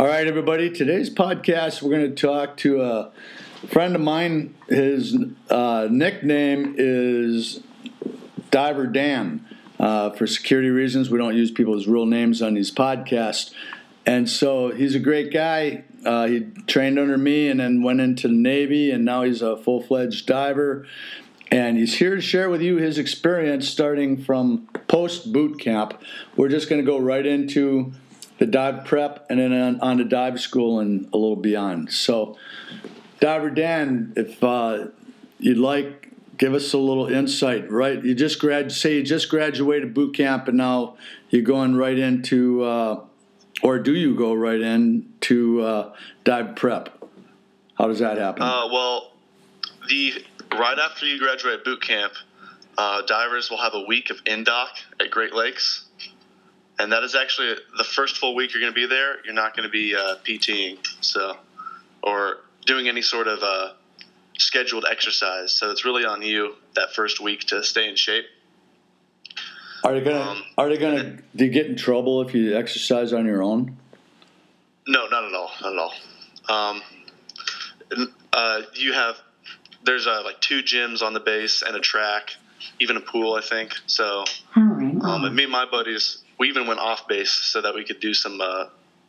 All right, everybody. Today's podcast, we're going to talk to a friend of mine. His uh, nickname is Diver Dan. Uh, for security reasons, we don't use people's real names on these podcasts. And so he's a great guy. Uh, he trained under me and then went into the Navy, and now he's a full fledged diver. And he's here to share with you his experience starting from post boot camp. We're just going to go right into the dive prep and then on, on to dive school and a little beyond. So, Diver Dan, if uh, you'd like, give us a little insight. Right, you just grad say you just graduated boot camp and now you're going right into, uh, or do you go right into uh, dive prep? How does that happen? Uh, well, the right after you graduate boot camp, uh, divers will have a week of indoc at Great Lakes, and that is actually the first full week you're going to be there. You're not going to be uh, PTing, so or doing any sort of uh, scheduled exercise. So it's really on you that first week to stay in shape. Are they gonna? Um, are they gonna? Do you get in trouble if you exercise on your own? No, not at all. Not at all. Um, uh, you have there's uh, like two gyms on the base and a track, even a pool, I think. So, um, and me and my buddies, we even went off base so that we could do some uh,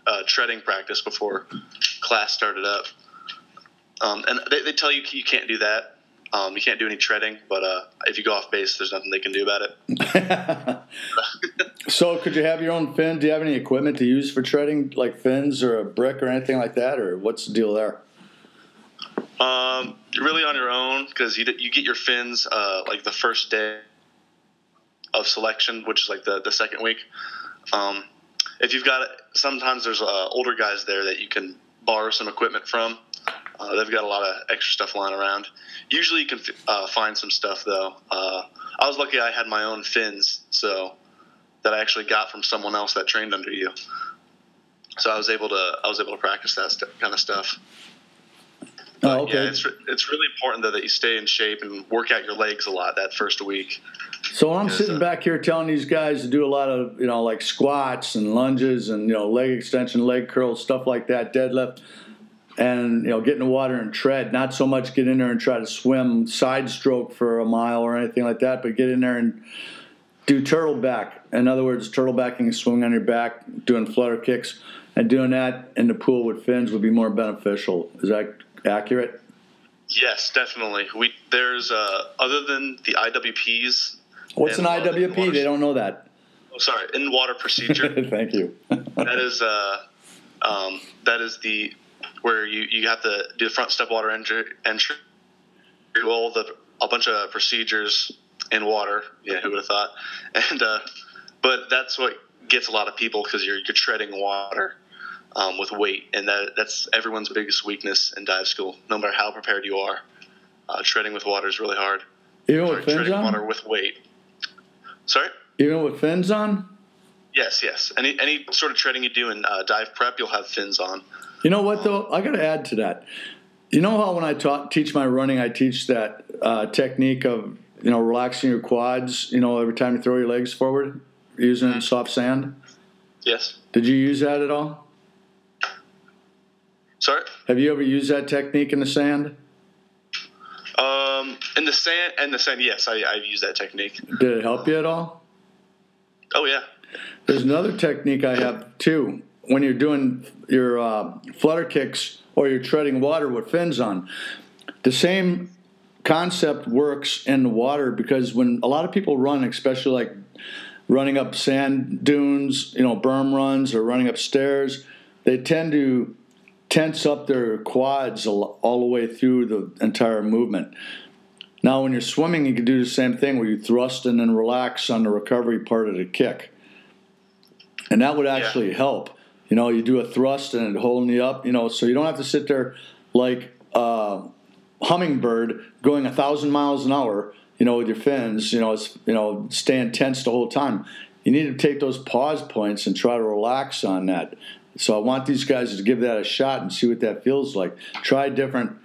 uh, treading practice before class started up. Um, and they, they tell you you can't do that. Um, you can't do any treading, but uh, if you go off base, there's nothing they can do about it. So, could you have your own fin? Do you have any equipment to use for treading, like fins or a brick or anything like that, or what's the deal there? Um, you're really on your own because you, you get your fins uh, like the first day of selection, which is like the, the second week. Um, if you've got sometimes there's uh, older guys there that you can borrow some equipment from. Uh, they've got a lot of extra stuff lying around. Usually you can uh, find some stuff though. Uh, I was lucky I had my own fins, so that I actually got from someone else that trained under you. So I was able to I was able to practice that st- kind of stuff. Oh, okay. yeah, it's it's really important though that you stay in shape and work out your legs a lot that first week. So I'm sitting uh, back here telling these guys to do a lot of, you know, like squats and lunges and you know leg extension, leg curls, stuff like that, deadlift, and you know get in the water and tread. Not so much get in there and try to swim side stroke for a mile or anything like that, but get in there and do turtle back. In other words, turtle backing is swimming on your back, doing flutter kicks, and doing that in the pool with fins would be more beneficial. Is that accurate? Yes, definitely. We there's uh, other than the IWPs. What's an IWP? water- They don't know that. Oh, sorry, in water procedure. Thank you. that is uh, um, that is the where you, you have to do the front step water entry, entry do all the a bunch of procedures in water. Yeah, who would have thought? And uh, but that's what gets a lot of people because you're you're treading water um, with weight, and that that's everyone's biggest weakness in dive school. No matter how prepared you are, uh, treading with water is really hard. Even with treading water with weight. Sorry. Even with fins on? Yes, yes. Any any sort of treading you do in uh, dive prep, you'll have fins on. You know what though? I got to add to that. You know how when I taught, teach my running, I teach that uh, technique of you know relaxing your quads. You know every time you throw your legs forward, using soft sand. Yes. Did you use that at all? Sorry. Have you ever used that technique in the sand? Um, in the sand, and the sand. Yes, I, I've used that technique. Did it help you at all? Oh yeah. There's another technique I have too. When you're doing your uh, flutter kicks or you're treading water with fins on, the same concept works in the water because when a lot of people run, especially like running up sand dunes, you know, berm runs or running up stairs, they tend to tense up their quads all the way through the entire movement. Now, when you're swimming, you can do the same thing where you thrust and then relax on the recovery part of the kick. And that would actually help. You know, you do a thrust and it holding you up, you know, so you don't have to sit there like a hummingbird going a thousand miles an hour, you know, with your fins, you know, it's, you know, staying tense the whole time. You need to take those pause points and try to relax on that. So I want these guys to give that a shot and see what that feels like. Try different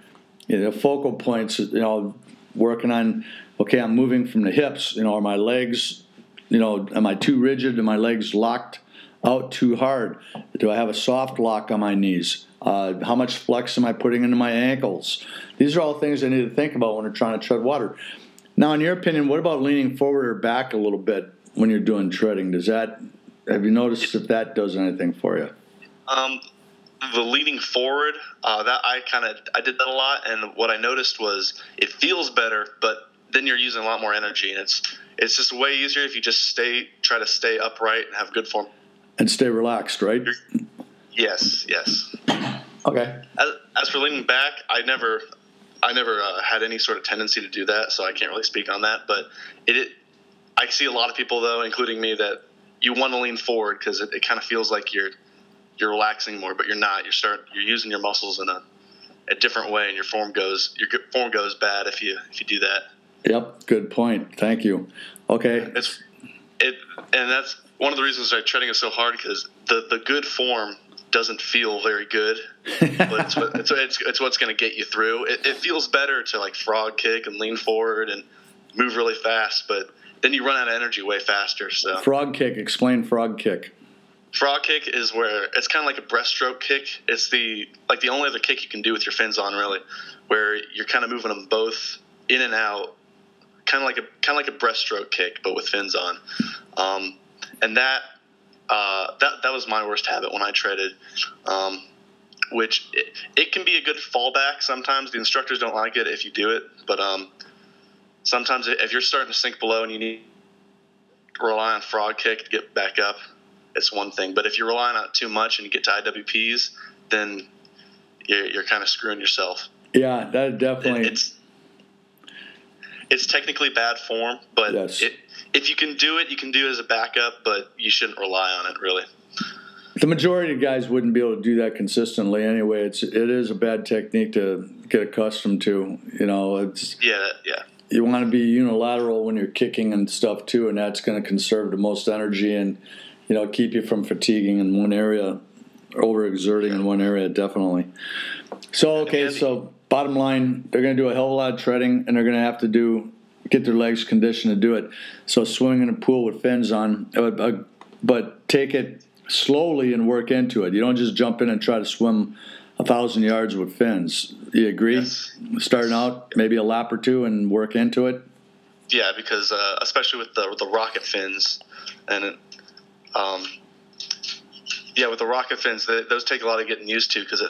you know, focal points, you know, working on, okay, I'm moving from the hips, you know, are my legs, you know, am I too rigid? Are my legs locked out too hard? Do I have a soft lock on my knees? Uh, how much flex am I putting into my ankles? These are all things I need to think about when we're trying to tread water. Now, in your opinion, what about leaning forward or back a little bit when you're doing treading? Does that have you noticed if that does anything for you? Um, the leaning forward, uh, that I kind of I did that a lot, and what I noticed was it feels better, but then you're using a lot more energy, and it's it's just way easier if you just stay try to stay upright and have good form and stay relaxed, right? Yes, yes. Okay. As, as for leaning back, I never I never uh, had any sort of tendency to do that, so I can't really speak on that. But it, it I see a lot of people though, including me, that you want to lean forward because it, it kind of feels like you're you're relaxing more, but you're not. You're start you're using your muscles in a, a different way, and your form goes your form goes bad if you if you do that. Yep, good point. Thank you. Okay. It's it, and that's one of the reasons why treading is so hard because the the good form doesn't feel very good, but it's what, it's, it's, it's what's going to get you through. It, it feels better to like frog kick and lean forward and move really fast, but then you run out of energy way faster. So frog kick. Explain frog kick. Frog kick is where it's kind of like a breaststroke kick. It's the like the only other kick you can do with your fins on, really, where you're kind of moving them both in and out, kind of like a kind of like a breaststroke kick, but with fins on. Um, and that uh, that that was my worst habit when I treaded. Um, which it, it, can be a good fallback. Sometimes the instructors don't like it if you do it, but um, sometimes if you're starting to sink below and you need to rely on frog kick to get back up, it's one thing. But if you're relying on it too much and you get to IWPs, then you're, you're kind of screwing yourself. Yeah, that definitely. It's it's technically bad form, but yes. it, if you can do it, you can do it as a backup, but you shouldn't rely on it really. The majority of guys wouldn't be able to do that consistently anyway. It's it is a bad technique to get accustomed to. You know, it's yeah, yeah. You want to be unilateral when you're kicking and stuff too, and that's going to conserve the most energy and you know keep you from fatiguing in one area, overexerting in one area definitely. So okay, so bottom line, they're going to do a hell of a lot of treading, and they're going to have to do get their legs conditioned to do it. So swimming in a pool with fins on, uh, uh, but take it slowly and work into it. You don't just jump in and try to swim a thousand yards with fins. You agree? Yes. Starting out, maybe a lap or two, and work into it. Yeah, because uh, especially with the with the rocket fins, and it, um, yeah, with the rocket fins, they, those take a lot of getting used to because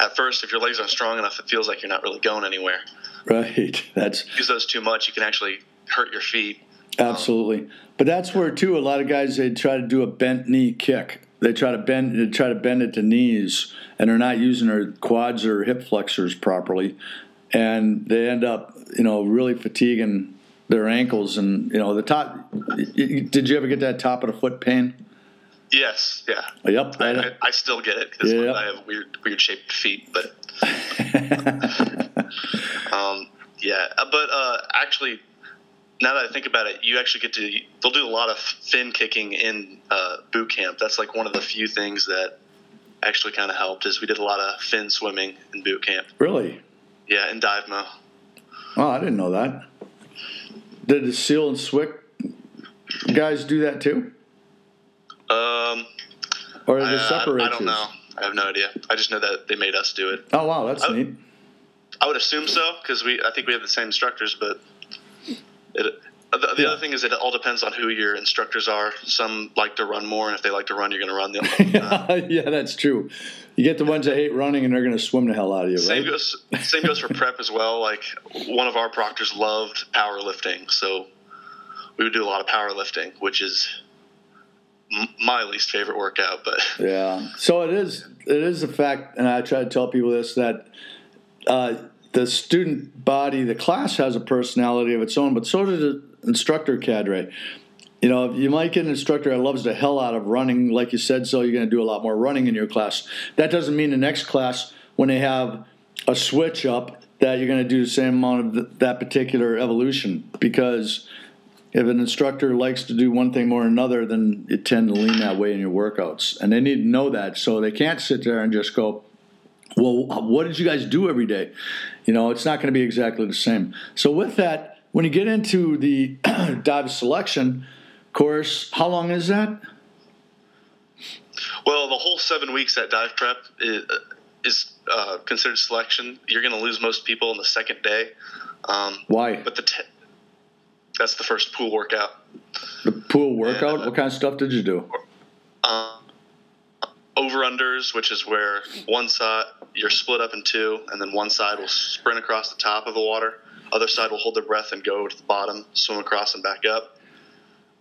at first, if your legs aren't strong enough, it feels like you're not really going anywhere. Right. That's use those too much, you can actually hurt your feet. Absolutely, um, but that's where too a lot of guys they try to do a bent knee kick. They try to bend, they try to bend it to knees, and they're not using their quads or hip flexors properly, and they end up, you know, really fatiguing their ankles and you know the top. Did you ever get that top of the foot pain? Yes, yeah. Yep. I, I, I still get it because yep. I have weird, weird shaped feet, but. um, yeah, uh, but uh, actually, now that I think about it, you actually get to. They'll do a lot of fin kicking in uh, boot camp. That's like one of the few things that actually kind of helped. Is we did a lot of fin swimming in boot camp. Really? Yeah, in dive mo. Oh, I didn't know that. Did the SEAL and SWCC guys do that too? Um, or are they separate? I, I don't know. I have no idea. I just know that they made us do it. Oh wow, that's I, neat. I would assume so because we I think we have the same instructors, but the, the other thing is it all depends on who your instructors are. Some like to run more, and if they like to run, you're going to run them. yeah, that's true. You get the ones that hate running, and they're going to swim the hell out of you. Same right? goes. Same goes for prep as well. Like one of our proctors loved powerlifting, so we would do a lot of powerlifting, which is my least favorite workout, but yeah. So it is. It is a fact, and I try to tell people this that uh, the student body, the class has a personality of its own, but so does the instructor cadre. You know, you might get an instructor that loves the hell out of running, like you said. So you're going to do a lot more running in your class. That doesn't mean the next class, when they have a switch up, that you're going to do the same amount of that particular evolution because if an instructor likes to do one thing more than another, then you tend to lean that way in your workouts. And they need to know that. So they can't sit there and just go, well, what did you guys do every day? You know, it's not going to be exactly the same. So with that, when you get into the dive selection course, how long is that? Well, the whole seven weeks at dive prep is, is uh, considered selection. You're going to lose most people on the second day. Um, Why? but the te- that's the first pool workout. The pool workout. Yeah. What kind of stuff did you do? Um, over unders, which is where one side you're split up in two, and then one side will sprint across the top of the water. Other side will hold their breath and go to the bottom, swim across and back up.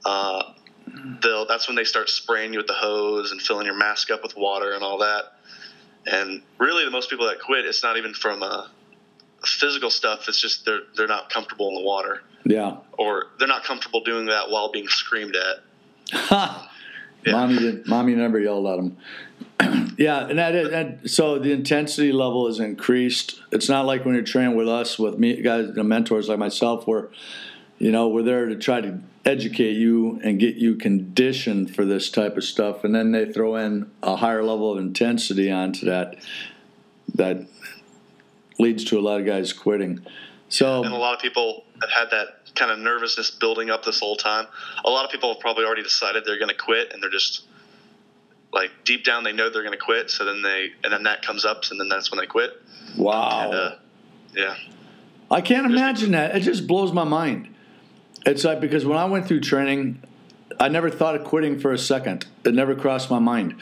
Uh, they'll, that's when they start spraying you with the hose and filling your mask up with water and all that. And really, the most people that quit, it's not even from uh, physical stuff. It's just they're they're not comfortable in the water, Yeah. or they're not comfortable doing that while being screamed at. Ha! Yeah. Mommy did. Mommy never yelled at him. yeah, and that, so the intensity level is increased. It's not like when you're training with us, with me guys, the mentors like myself, where you know we're there to try to educate you and get you conditioned for this type of stuff, and then they throw in a higher level of intensity onto that. That leads to a lot of guys quitting. So and a lot of people have had that kind of nervousness building up this whole time. A lot of people have probably already decided they're going to quit, and they're just like deep down they know they're going to quit. So then they and then that comes up, and then that's when they quit. wow. And uh, yeah, I can't imagine that. It just blows my mind. It's like because when I went through training, I never thought of quitting for a second. It never crossed my mind.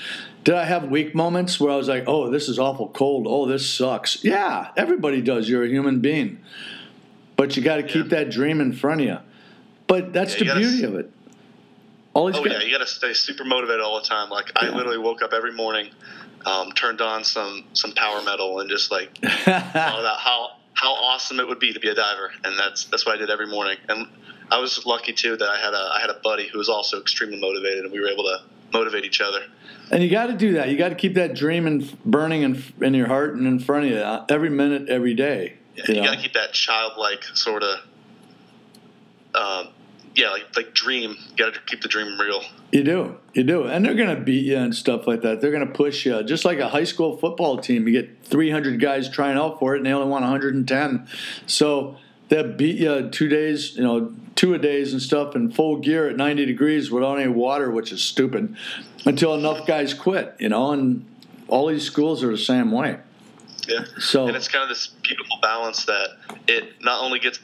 Did I have weak moments where I was like, "Oh, this is awful cold. Oh, this sucks." Yeah, everybody does. You're a human being, but you got to keep that dream in front of you. But that's Yeah, the beauty s- of it. Always oh got- yeah, you got to stay super motivated all the time. Like I literally woke up every morning, um, turned on some some power metal, and just like thought about how how awesome it would be to be a diver, and that's that's what I did every morning. And I was lucky too that I had a I had a buddy who was also extremely motivated, and we were able to motivate each other. And you got to do that. You got to keep that dream in, burning in, in your heart and in front of you uh, every minute, every day. Yeah, you you, know? got to keep that childlike sort of, um, yeah, like like dream. You got to keep the dream real. You do, you do, and they're going to beat you and stuff like that. They're going to push you, just like a high school football team. You get 300 guys trying out for it, and they only want 110. So they beat you two days, you know, two a days and stuff in full gear at 90 degrees without any water, which is stupid. Until enough guys quit, you know, and all these schools are the same way. Yeah. So And it's kind of this beautiful balance that it not only gets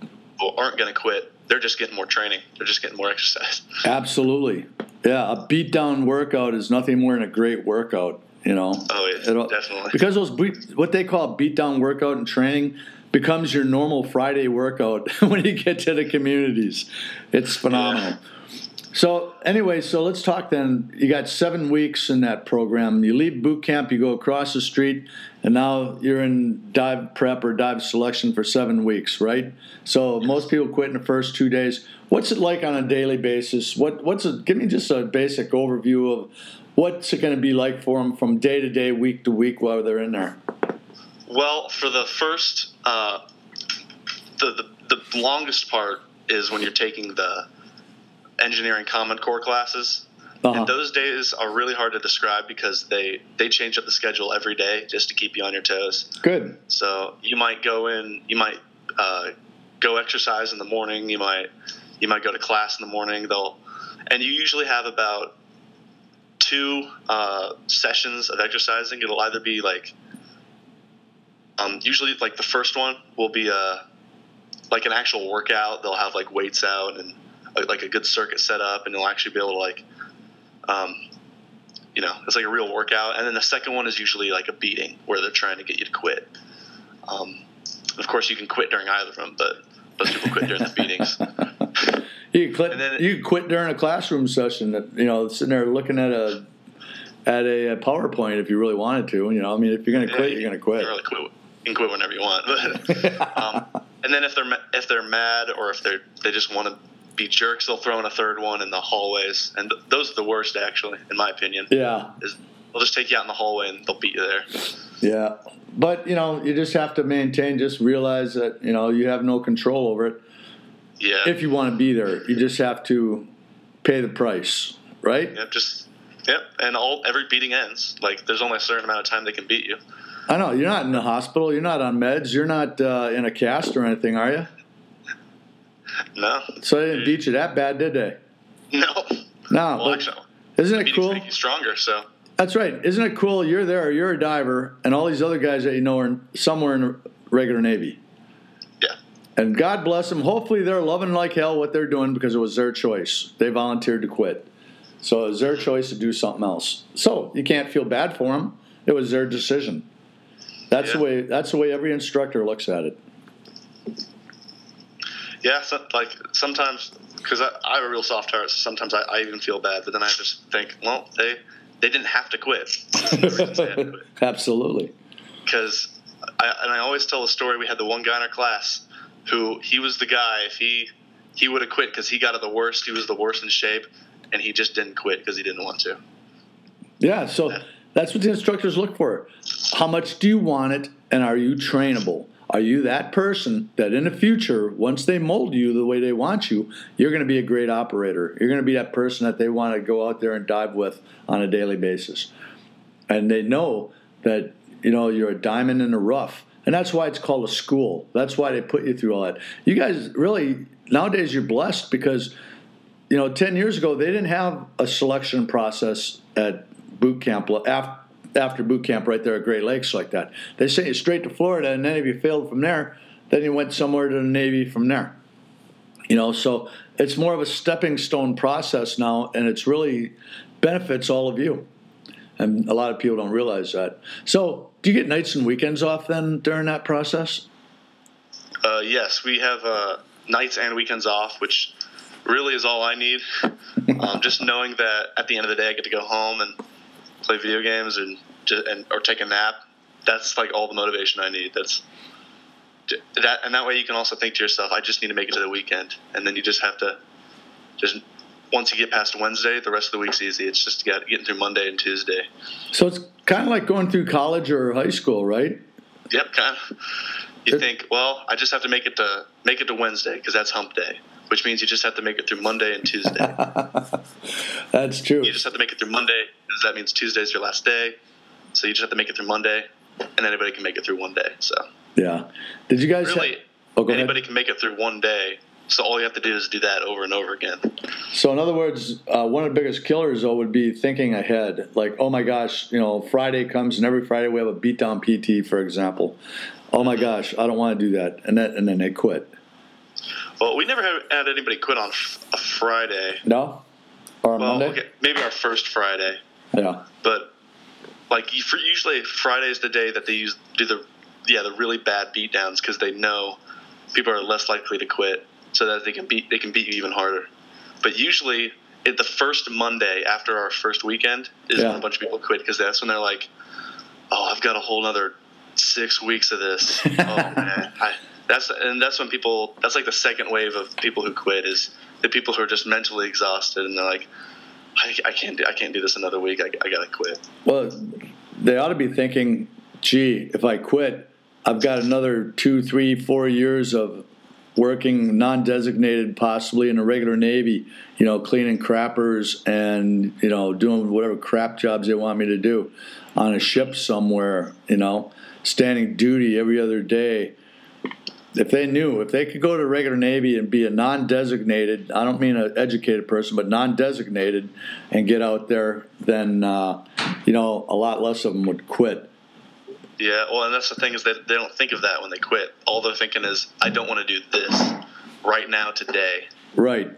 people aren't going to quit, they're just getting more training. They're just getting more exercise. absolutely, yeah, a beat down workout is nothing more than a great workout. You know. Oh, yeah, It'll- definitely. because those beat, what they call a beat down workout and training becomes your normal Friday workout when you get to the communities. It's phenomenal. So anyway, so let's talk then. You got seven weeks in that program. You leave boot camp, you go across the street, and now you're in dive prep or dive selection for seven weeks, right? So most people quit in the first two days. What's it like on a daily basis? What what's a give me just a basic overview of what's it going to be like for them from day to day, week to week while they're in there? Well, for the first, uh, the, the the longest part is when you're taking the engineering common core classes. Uh-huh. And those days are really hard to describe because they they change up the schedule every day just to keep you on your toes. Good. So you might go in, you might uh, go exercise in the morning. You might you might go to class in the morning. They'll and you usually have about two uh, sessions of exercising. It'll either be like um, usually like the first one will be a like an actual workout. They'll have like weights out and like, like a good circuit set up, and you'll actually be able to like um, you know, it's like a real workout. And then the second one is usually like a beating where they're trying to get you to quit. Um, of course, you can quit during either of them, but most people quit during the beatings. You can quit. And then- you can quit during a classroom session. That you know, sitting there looking at a at a, a PowerPoint if you really wanted to. You know, I mean, if you're going to quit, Yeah, you're going to quit. can really quit. You can quit whenever you want. But, um, and then if they're if they're mad or if they're they just want to be jerks, they'll throw in a third one in the hallways, and th- those are the worst, actually, in my opinion. yeah, Is they'll just take you out in the hallway and they'll beat you there. yeah. But you know, you just have to maintain. Just realize that you know you have no control over it. Yeah. If you want to be there, you just have to pay the price, right? Yep. Just yep. And all every beating ends. Like there's only a certain amount of time they can beat you. I know you're not in the hospital. You're not on meds. You're not uh, in a cast or anything, are you? No. So they didn't beat you that bad, did they? No. No. Well, actually, Isn't it cool? make you stronger. So That's right. Isn't it cool? You're there, you're a diver, and all these other guys that you know are in, somewhere in the regular Navy. yeah, And God bless them. Hopefully, they're loving like hell what they're doing because it was their choice. They volunteered to quit. So it was their choice to do something else. So you can't feel bad for them. It was their decision. That's the way. That's the way every instructor looks at it. Yeah. So, like sometimes because I, I have a real soft heart, so sometimes I, I even feel bad. But then I just think, well, they they didn't have to quit. Absolutely. because I, and I always tell the story. We had the one guy in our class who he was the guy. If he he would have quit because he got it the worst. He was the worst in shape, and he just didn't quit because he didn't want to. Yeah. So that's what the instructors look for. How much do you want it, and are you trainable? Are you that person that in the future, once they mold you the way they want you, you're going to be a great operator? You're going to be that person that they want to go out there and dive with on a daily basis. And they know that, you know, you're a diamond in the rough. And that's why it's called a school. That's why they put you through all that. You guys really, nowadays, you're blessed because, you know, 10 years ago, they didn't have a selection process at boot camp after after boot camp right there at Great Lakes like that. They sent you straight to Florida, and then if you failed from there, then you went somewhere to the Navy from there. You know, so it's more of a stepping stone process now, and it's really benefits all of you. And a lot of people don't realize that. So, do you get nights and weekends off then during that process? Uh, yes, we have uh, nights and weekends off, which really is all I need. um, just knowing that at the end of the day, I get to go home and play video games and, and or take a nap. That's like all the motivation I need. That's that, and that way you can also think to yourself, I just need to make it to the weekend, and then you just have to just once you get past Wednesday, the rest of the week's easy. It's just getting through Monday and Tuesday. So it's kind of like going through college or high school, right? Yep, kind of. You It- think, well, I just have to make it to make it to Wednesday because that's Hump Day, which means you just have to make it through Monday and Tuesday. That's true. you just have to make it through Monday because that means Tuesday's your last day. So you just have to make it through Monday, and anybody can make it through one day. So Yeah. Did you guys? really, oh, go ahead. anybody can make it through one day. So all you have to do is do that over and over again. So, in other words, uh, one of the biggest killers though would be thinking ahead. Like, oh my gosh, you know, Friday comes and every Friday we have a beatdown PT, for example. Oh my gosh, I don't want to do that, and then and then they quit. Well, we never had, had anybody quit on a Friday. No, or on Well, Monday. okay, maybe our first Friday, Yeah, but like usually Friday is the day that they use do the yeah the really bad beatdowns because they know people are less likely to quit, so that they can beat they can beat you even harder. But usually, it, the first Monday after our first weekend is Yeah. when a bunch of people quit because that's when they're like, "Oh, I've got a whole other six weeks of this." oh man, I, that's and that's when people that's like the second wave of people who quit is the people who are just mentally exhausted and they're like, "I, I can't do I can't do this another week. I, I gotta quit." Well, they ought to be thinking, gee, if I quit, I've got another two, three, four years of working non-designated, possibly in the regular Navy. You know, cleaning crappers and you know doing whatever crap jobs they want me to do on a ship somewhere. You know, standing duty every other day. If they knew, if they could go to regular Navy and be a non-designated, I don't mean an educated person, but non-designated, and get out there, then uh, you know a lot less of them would quit. Yeah, well, and that's the thing is that they don't think of that when they quit. All they're thinking is, "I don't want to do this right now today." Right.